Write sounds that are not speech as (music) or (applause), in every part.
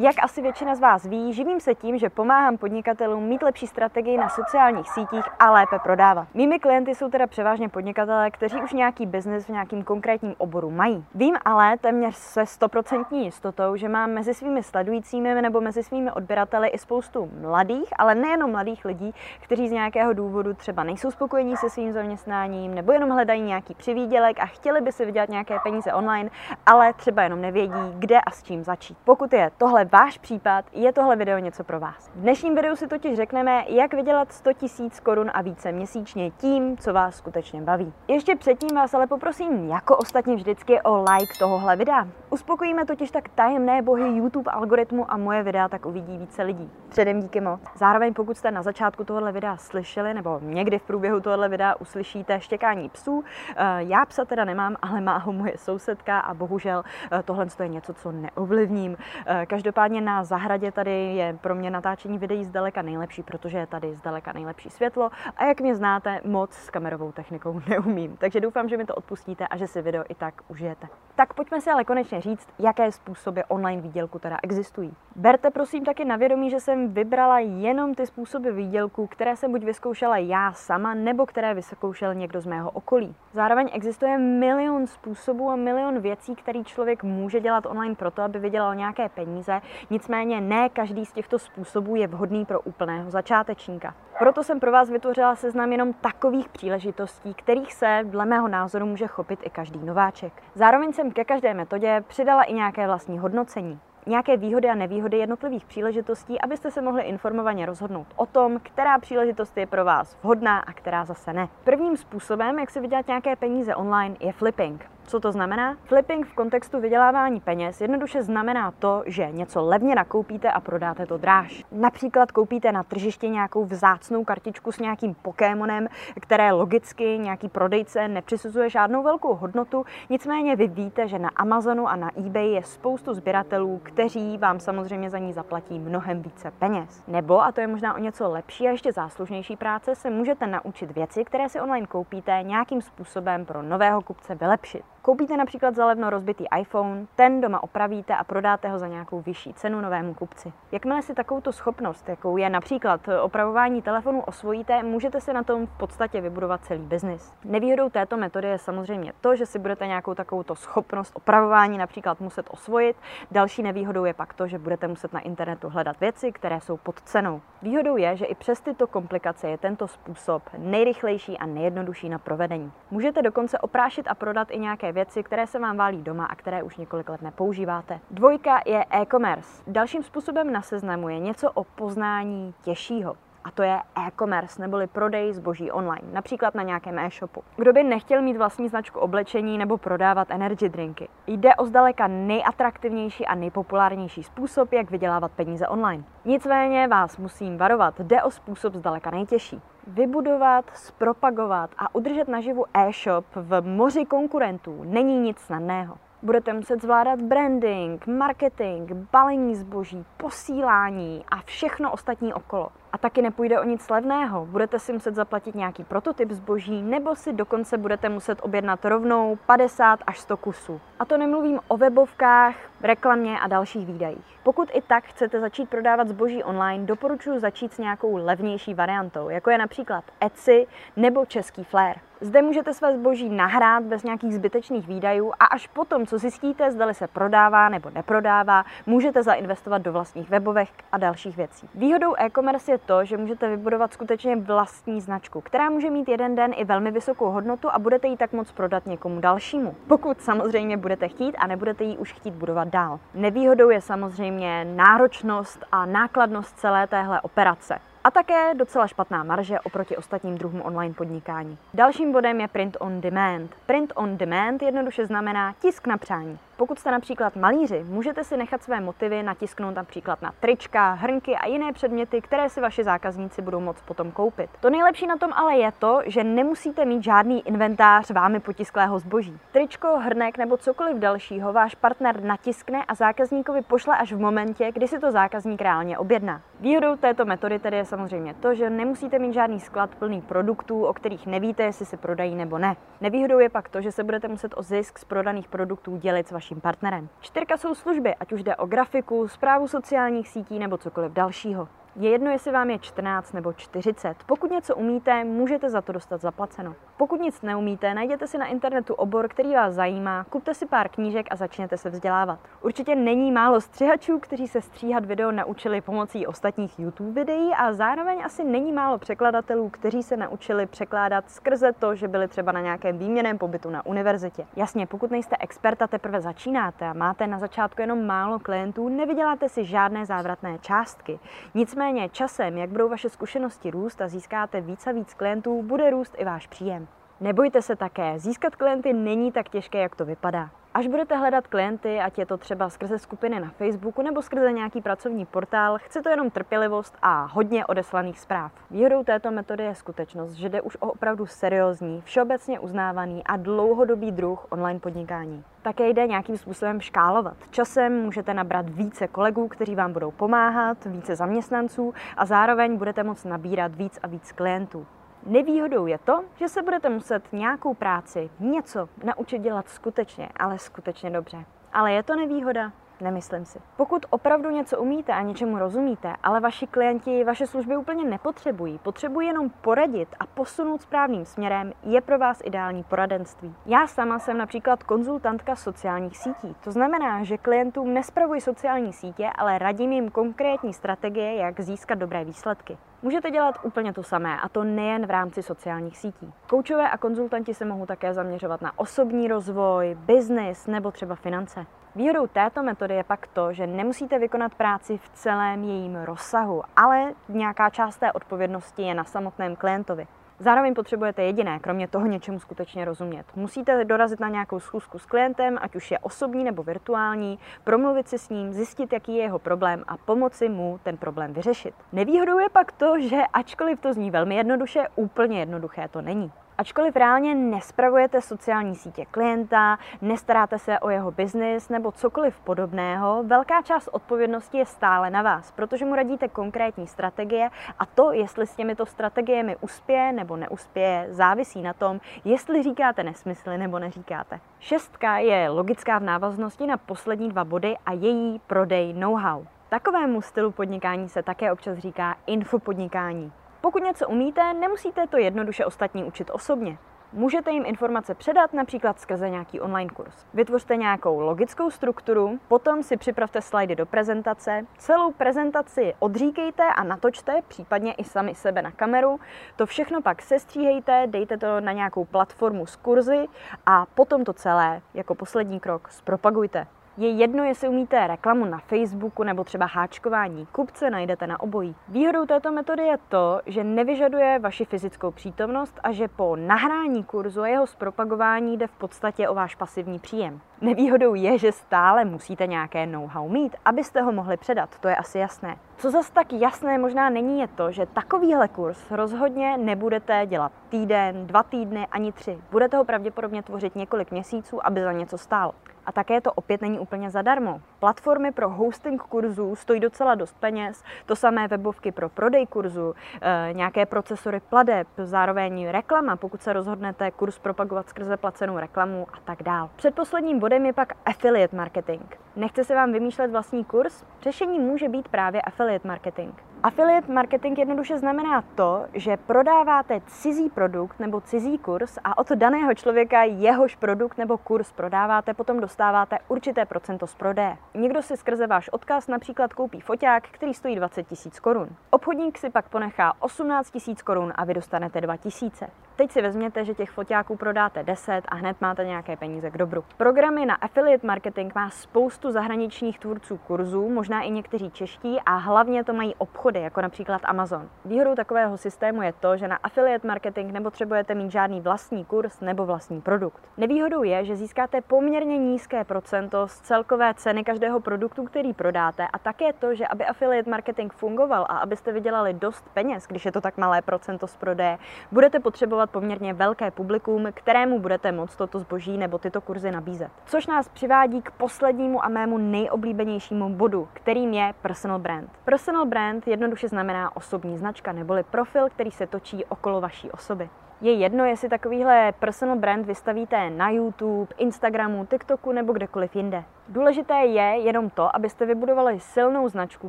Jak asi většina z vás ví, živím se tím, že pomáhám podnikatelům mít lepší strategii na sociálních sítích a lépe prodávat. Mými klienty jsou teda převážně podnikatelé, kteří už nějaký biznis v nějakým konkrétním oboru mají. Vím ale téměř se stoprocentní jistotou, že mám mezi svými sledujícími nebo mezi svými odběrateli i spoustu mladých, ale nejenom mladých lidí, kteří z nějakého důvodu třeba nejsou spokojení se svým zaměstnáním nebo jenom hledají nějaký přivídělek a chtěli by si vydělat nějaké peníze online, ale třeba jenom nevědí, kde a s čím začít. Pokud je tohle váš případ, je tohle video něco pro vás. V dnešním videu si totiž řekneme, jak vydělat 100 000 korun a více měsíčně tím, co vás skutečně baví. Ještě předtím vás ale poprosím, jako ostatně vždycky, o like tohohle videa. Uspokojíme totiž tak tajemné bohy YouTube algoritmu a moje videa tak uvidí více lidí. Předem díky moc. Zároveň pokud jste na začátku tohohle videa slyšeli, nebo někdy v průběhu tohohle videa uslyšíte štěkání psů, eh, já psa teda nemám, ale má ho moje sousedka a bohužel eh, tohle je něco, co neovlivním. Eh, každopádně na zahradě tady je pro mě natáčení videí zdaleka nejlepší, protože je tady zdaleka nejlepší světlo a jak mě znáte, moc s kamerovou technikou (laughs) neumím. Takže doufám, že mi to odpustíte a že si video i tak užijete. Tak pojďme si ale konečně říct, jaké způsoby online výdělku teda existují. Berte prosím taky na vědomí, že jsem vybrala jenom ty způsoby výdělku, které jsem buď vyzkoušela já sama, nebo které vyzkoušel někdo z mého okolí. Zároveň existuje milion způsobů a milion věcí, které člověk může dělat online proto, aby vydělal nějaké peníze, nicméně ne každý z těchto způsobů je vhodný pro úplného začátečníka. Proto jsem pro vás vytvořila seznam jenom takových příležitostí, kterých se dle mého názoru může chopit i každý nováček. Zároveň jsem ke každé metodě přidala i nějaké vlastní hodnocení nějaké výhody a nevýhody jednotlivých příležitostí, abyste se mohli informovaně rozhodnout o tom, která příležitost je pro vás vhodná a která zase ne. Prvním způsobem, jak si vydělat nějaké peníze online, je flipping. Co to znamená? Flipping v kontextu vydělávání peněz jednoduše znamená to, že něco levně nakoupíte a prodáte to dráž. Například koupíte na tržišti nějakou vzácnou kartičku s nějakým Pokémonem, které logicky nějaký prodejce nepřisuzuje žádnou velkou hodnotu, nicméně vy víte, že na Amazonu a na eBay je spoustu sběratelů, kteří vám samozřejmě za ní zaplatí mnohem více peněz. Nebo, a to je možná o něco lepší a ještě záslužnější práce, se můžete naučit věci, které si online koupíte, nějakým způsobem pro nového kupce vylepšit. Koupíte například za levno rozbitý iPhone, ten doma opravíte a prodáte ho za nějakou vyšší cenu novému kupci. Jakmile si takovouto schopnost, jakou je například opravování telefonu, osvojíte, můžete si na tom v podstatě vybudovat celý biznis. Nevýhodou této metody je samozřejmě to, že si budete nějakou takovouto schopnost opravování například muset osvojit. Další nevýhodou je pak to, že budete muset na internetu hledat věci, které jsou pod cenou. Výhodou je, že i přes tyto komplikace je tento způsob nejrychlejší a nejjednodušší na provedení. Můžete dokonce oprášit a prodat i nějaké věci, které se vám válí doma a které už několik let nepoužíváte. Dvojka je e-commerce. Dalším způsobem na seznamu je něco o poznání těžšího a to je e-commerce neboli prodej zboží online, například na nějakém e-shopu. Kdo by nechtěl mít vlastní značku oblečení nebo prodávat energy drinky? Jde o zdaleka nejatraktivnější a nejpopulárnější způsob, jak vydělávat peníze online. Nicméně vás musím varovat, jde o způsob zdaleka nejtěžší vybudovat, zpropagovat a udržet naživu e-shop v moři konkurentů není nic snadného. Budete muset zvládat branding, marketing, balení zboží, posílání a všechno ostatní okolo. A taky nepůjde o nic levného. Budete si muset zaplatit nějaký prototyp zboží, nebo si dokonce budete muset objednat rovnou 50 až 100 kusů. A to nemluvím o webovkách, reklamě a dalších výdajích. Pokud i tak chcete začít prodávat zboží online, doporučuji začít s nějakou levnější variantou, jako je například Etsy nebo český Flair. Zde můžete své zboží nahrát bez nějakých zbytečných výdajů a až potom, co zjistíte, zdali se prodává nebo neprodává, můžete zainvestovat do vlastních webovek a dalších věcí. Výhodou e-commerce je to, že můžete vybudovat skutečně vlastní značku, která může mít jeden den i velmi vysokou hodnotu a budete ji tak moc prodat někomu dalšímu. Pokud samozřejmě budete chtít a nebudete ji už chtít budovat dál. Nevýhodou je samozřejmě náročnost a nákladnost celé téhle operace a také docela špatná marže oproti ostatním druhům online podnikání. Dalším bodem je print on demand. Print on demand jednoduše znamená tisk na přání. Pokud jste například malíři, můžete si nechat své motivy natisknout například na trička, hrnky a jiné předměty, které si vaši zákazníci budou moct potom koupit. To nejlepší na tom ale je to, že nemusíte mít žádný inventář vámi potisklého zboží. Tričko, hrnek nebo cokoliv dalšího váš partner natiskne a zákazníkovi pošle až v momentě, kdy si to zákazník reálně objedná. Výhodou této metody tedy je samozřejmě to, že nemusíte mít žádný sklad plný produktů, o kterých nevíte, jestli se prodají nebo ne. Nevýhodou je pak to, že se budete muset o zisk z prodaných produktů dělit s partnerem. Čtyřka jsou služby, ať už jde o grafiku, zprávu sociálních sítí nebo cokoliv dalšího. Je jedno, jestli vám je 14 nebo 40. Pokud něco umíte, můžete za to dostat zaplaceno. Pokud nic neumíte, najděte si na internetu obor, který vás zajímá, kupte si pár knížek a začněte se vzdělávat. Určitě není málo střihačů, kteří se stříhat video naučili pomocí ostatních YouTube videí a zároveň asi není málo překladatelů, kteří se naučili překládat skrze to, že byli třeba na nějakém výměném pobytu na univerzitě. Jasně, pokud nejste experta, teprve začínáte a máte na začátku jenom málo klientů, nevyděláte si žádné závratné částky. Nicméně Nicméně časem, jak budou vaše zkušenosti růst a získáte víc a víc klientů, bude růst i váš příjem. Nebojte se také, získat klienty není tak těžké, jak to vypadá. Až budete hledat klienty, ať je to třeba skrze skupiny na Facebooku nebo skrze nějaký pracovní portál, chce to jenom trpělivost a hodně odeslaných zpráv. Výhodou této metody je skutečnost, že jde už o opravdu seriózní, všeobecně uznávaný a dlouhodobý druh online podnikání. Také jde nějakým způsobem škálovat. Časem můžete nabrat více kolegů, kteří vám budou pomáhat, více zaměstnanců a zároveň budete moct nabírat víc a víc klientů. Nevýhodou je to, že se budete muset nějakou práci, něco naučit dělat skutečně, ale skutečně dobře. Ale je to nevýhoda? Nemyslím si. Pokud opravdu něco umíte a něčemu rozumíte, ale vaši klienti vaše služby úplně nepotřebují, potřebují jenom poradit a posunout správným směrem, je pro vás ideální poradenství. Já sama jsem například konzultantka sociálních sítí. To znamená, že klientům nespravuji sociální sítě, ale radím jim konkrétní strategie, jak získat dobré výsledky. Můžete dělat úplně to samé, a to nejen v rámci sociálních sítí. Koučové a konzultanti se mohou také zaměřovat na osobní rozvoj, biznis nebo třeba finance. Výhodou této metody je pak to, že nemusíte vykonat práci v celém jejím rozsahu, ale nějaká část té odpovědnosti je na samotném klientovi. Zároveň potřebujete jediné, kromě toho něčemu skutečně rozumět. Musíte dorazit na nějakou schůzku s klientem, ať už je osobní nebo virtuální, promluvit si s ním, zjistit, jaký je jeho problém a pomoci mu ten problém vyřešit. Nevýhodou je pak to, že ačkoliv to zní velmi jednoduše, úplně jednoduché to není. Ačkoliv reálně nespravujete sociální sítě klienta, nestaráte se o jeho biznis nebo cokoliv podobného, velká část odpovědnosti je stále na vás, protože mu radíte konkrétní strategie a to, jestli s těmito strategiemi uspěje nebo neuspěje, závisí na tom, jestli říkáte nesmysly nebo neříkáte. Šestka je logická v návaznosti na poslední dva body a její prodej know-how. Takovému stylu podnikání se také občas říká infopodnikání. Pokud něco umíte, nemusíte to jednoduše ostatní učit osobně. Můžete jim informace předat například skrze nějaký online kurz. Vytvořte nějakou logickou strukturu, potom si připravte slajdy do prezentace, celou prezentaci odříkejte a natočte, případně i sami sebe na kameru. To všechno pak sestříhejte, dejte to na nějakou platformu s kurzy a potom to celé jako poslední krok zpropagujte. Je jedno, jestli umíte reklamu na Facebooku nebo třeba háčkování. Kupce najdete na obojí. Výhodou této metody je to, že nevyžaduje vaši fyzickou přítomnost a že po nahrání kurzu a jeho zpropagování jde v podstatě o váš pasivní příjem. Nevýhodou je, že stále musíte nějaké know-how mít, abyste ho mohli předat, to je asi jasné. Co zase tak jasné možná není, je to, že takovýhle kurz rozhodně nebudete dělat týden, dva týdny, ani tři. Budete ho pravděpodobně tvořit několik měsíců, aby za něco stál. A také to opět není úplně zadarmo. Platformy pro hosting kurzů stojí docela dost peněz, to samé webovky pro prodej kurzu, e, nějaké procesory pladeb, zároveň reklama, pokud se rozhodnete kurz propagovat skrze placenou reklamu a tak dál. Předposledním bodem je pak affiliate marketing. Nechce se vám vymýšlet vlastní kurz? Řešení může být právě affiliate marketing. Affiliate marketing jednoduše znamená to, že prodáváte cizí produkt nebo cizí kurz a od daného člověka jehož produkt nebo kurz prodáváte, potom dostáváte určité procento z prodeje. Někdo si skrze váš odkaz například koupí foťák, který stojí 20 tisíc korun. Obchodník si pak ponechá 18 tisíc korun a vy dostanete 2 tisíce. Teď si vezměte, že těch foťáků prodáte 10 a hned máte nějaké peníze k dobru. Programy na affiliate marketing má spoustu zahraničních tvůrců kurzů, možná i někteří čeští a hlavně to mají obchody, jako například Amazon. Výhodou takového systému je to, že na affiliate marketing nepotřebujete mít žádný vlastní kurz nebo vlastní produkt. Nevýhodou je, že získáte poměrně nízké procento z celkové ceny každého produktu, který prodáte a také to, že aby affiliate marketing fungoval a abyste vydělali dost peněz, když je to tak malé procento z prodeje, budete potřebovat poměrně velké publikum, kterému budete moct toto zboží nebo tyto kurzy nabízet. Což nás přivádí k poslednímu a mému nejoblíbenějšímu bodu, kterým je personal brand. Personal brand jednoduše znamená osobní značka neboli profil, který se točí okolo vaší osoby. Je jedno, jestli takovýhle personal brand vystavíte na YouTube, Instagramu, TikToku nebo kdekoliv jinde. Důležité je jenom to, abyste vybudovali silnou značku,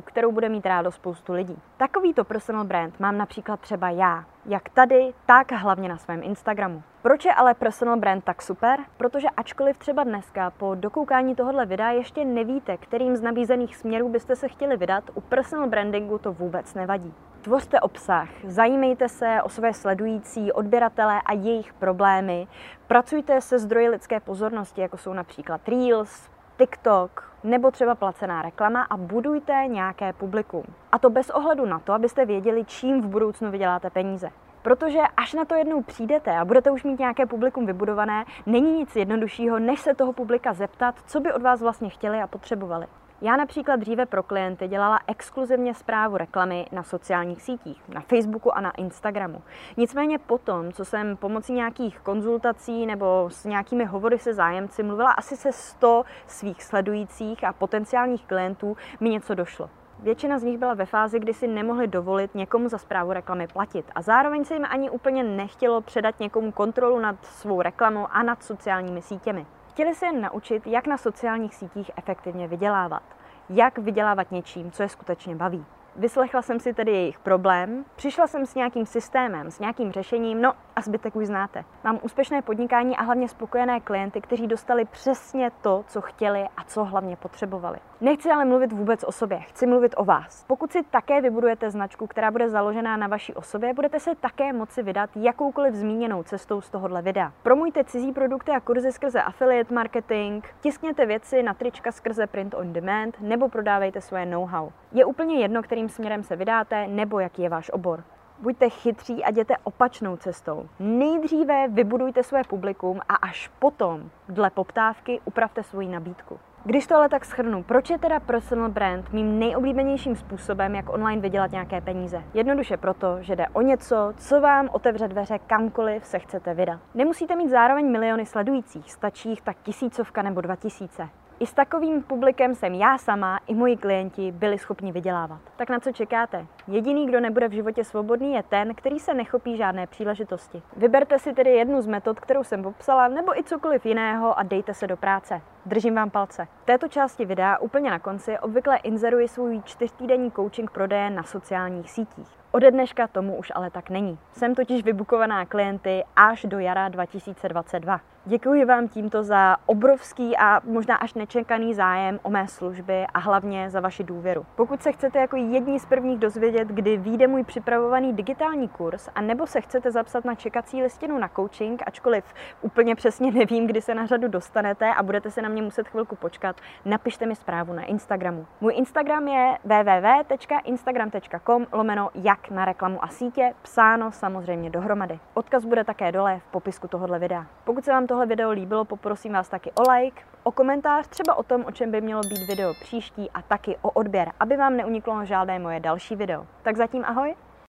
kterou bude mít rádo spoustu lidí. Takovýto personal brand mám například třeba já, jak tady, tak hlavně na svém Instagramu. Proč je ale personal brand tak super? Protože ačkoliv třeba dneska po dokoukání tohohle videa ještě nevíte, kterým z nabízených směrů byste se chtěli vydat, u personal brandingu to vůbec nevadí. Tvořte obsah, zajímejte se o své sledující, odběratele a jejich problémy, pracujte se zdroji lidské pozornosti, jako jsou například Reels, TikTok nebo třeba placená reklama a budujte nějaké publikum. A to bez ohledu na to, abyste věděli, čím v budoucnu vyděláte peníze. Protože až na to jednou přijdete a budete už mít nějaké publikum vybudované, není nic jednoduššího, než se toho publika zeptat, co by od vás vlastně chtěli a potřebovali. Já například dříve pro klienty dělala exkluzivně zprávu reklamy na sociálních sítích, na Facebooku a na Instagramu. Nicméně potom, co jsem pomocí nějakých konzultací nebo s nějakými hovory se zájemci mluvila asi se 100 svých sledujících a potenciálních klientů, mi něco došlo. Většina z nich byla ve fázi, kdy si nemohli dovolit někomu za zprávu reklamy platit a zároveň se jim ani úplně nechtělo předat někomu kontrolu nad svou reklamou a nad sociálními sítěmi. Chtěli se jen naučit, jak na sociálních sítích efektivně vydělávat. Jak vydělávat něčím, co je skutečně baví. Vyslechla jsem si tedy jejich problém, přišla jsem s nějakým systémem, s nějakým řešením, no a zbytek už znáte. Mám úspěšné podnikání a hlavně spokojené klienty, kteří dostali přesně to, co chtěli a co hlavně potřebovali. Nechci ale mluvit vůbec o sobě, chci mluvit o vás. Pokud si také vybudujete značku, která bude založená na vaší osobě, budete se také moci vydat jakoukoliv zmíněnou cestou z tohohle videa. Promujte cizí produkty a kurzy skrze affiliate marketing, tiskněte věci na trička skrze print on demand nebo prodávejte svoje know-how. Je úplně jedno, kterým směrem se vydáte nebo jaký je váš obor. Buďte chytří a jděte opačnou cestou. Nejdříve vybudujte své publikum a až potom, dle poptávky, upravte svoji nabídku. Když to ale tak schrnu, proč je teda personal brand mým nejoblíbenějším způsobem, jak online vydělat nějaké peníze? Jednoduše proto, že jde o něco, co vám otevře dveře kamkoliv se chcete vydat. Nemusíte mít zároveň miliony sledujících, stačí jich tak tisícovka nebo dva tisíce. I s takovým publikem jsem já sama i moji klienti byli schopni vydělávat. Tak na co čekáte? Jediný, kdo nebude v životě svobodný, je ten, který se nechopí žádné příležitosti. Vyberte si tedy jednu z metod, kterou jsem popsala, nebo i cokoliv jiného a dejte se do práce. Držím vám palce. V této části videa úplně na konci obvykle inzeruji svůj čtyřtýdenní coaching prodeje na sociálních sítích. Ode dneška tomu už ale tak není. Jsem totiž vybukovaná klienty až do jara 2022. Děkuji vám tímto za obrovský a možná až nečekaný zájem o mé služby a hlavně za vaši důvěru. Pokud se chcete jako jedni z prvních dozvědět, kdy vyjde můj připravovaný digitální kurz, a nebo se chcete zapsat na čekací listinu na coaching, ačkoliv úplně přesně nevím, kdy se na řadu dostanete a budete se na mě muset chvilku počkat, napište mi zprávu na Instagramu. Můj Instagram je www.instagram.com lomeno jak na reklamu a sítě, psáno samozřejmě dohromady. Odkaz bude také dole v popisku tohohle videa. Pokud se vám tohle video líbilo, poprosím vás taky o like, o komentář, třeba o tom, o čem by mělo být video příští a taky o odběr, aby vám neuniklo žádné moje další video. Tak zatím ahoj!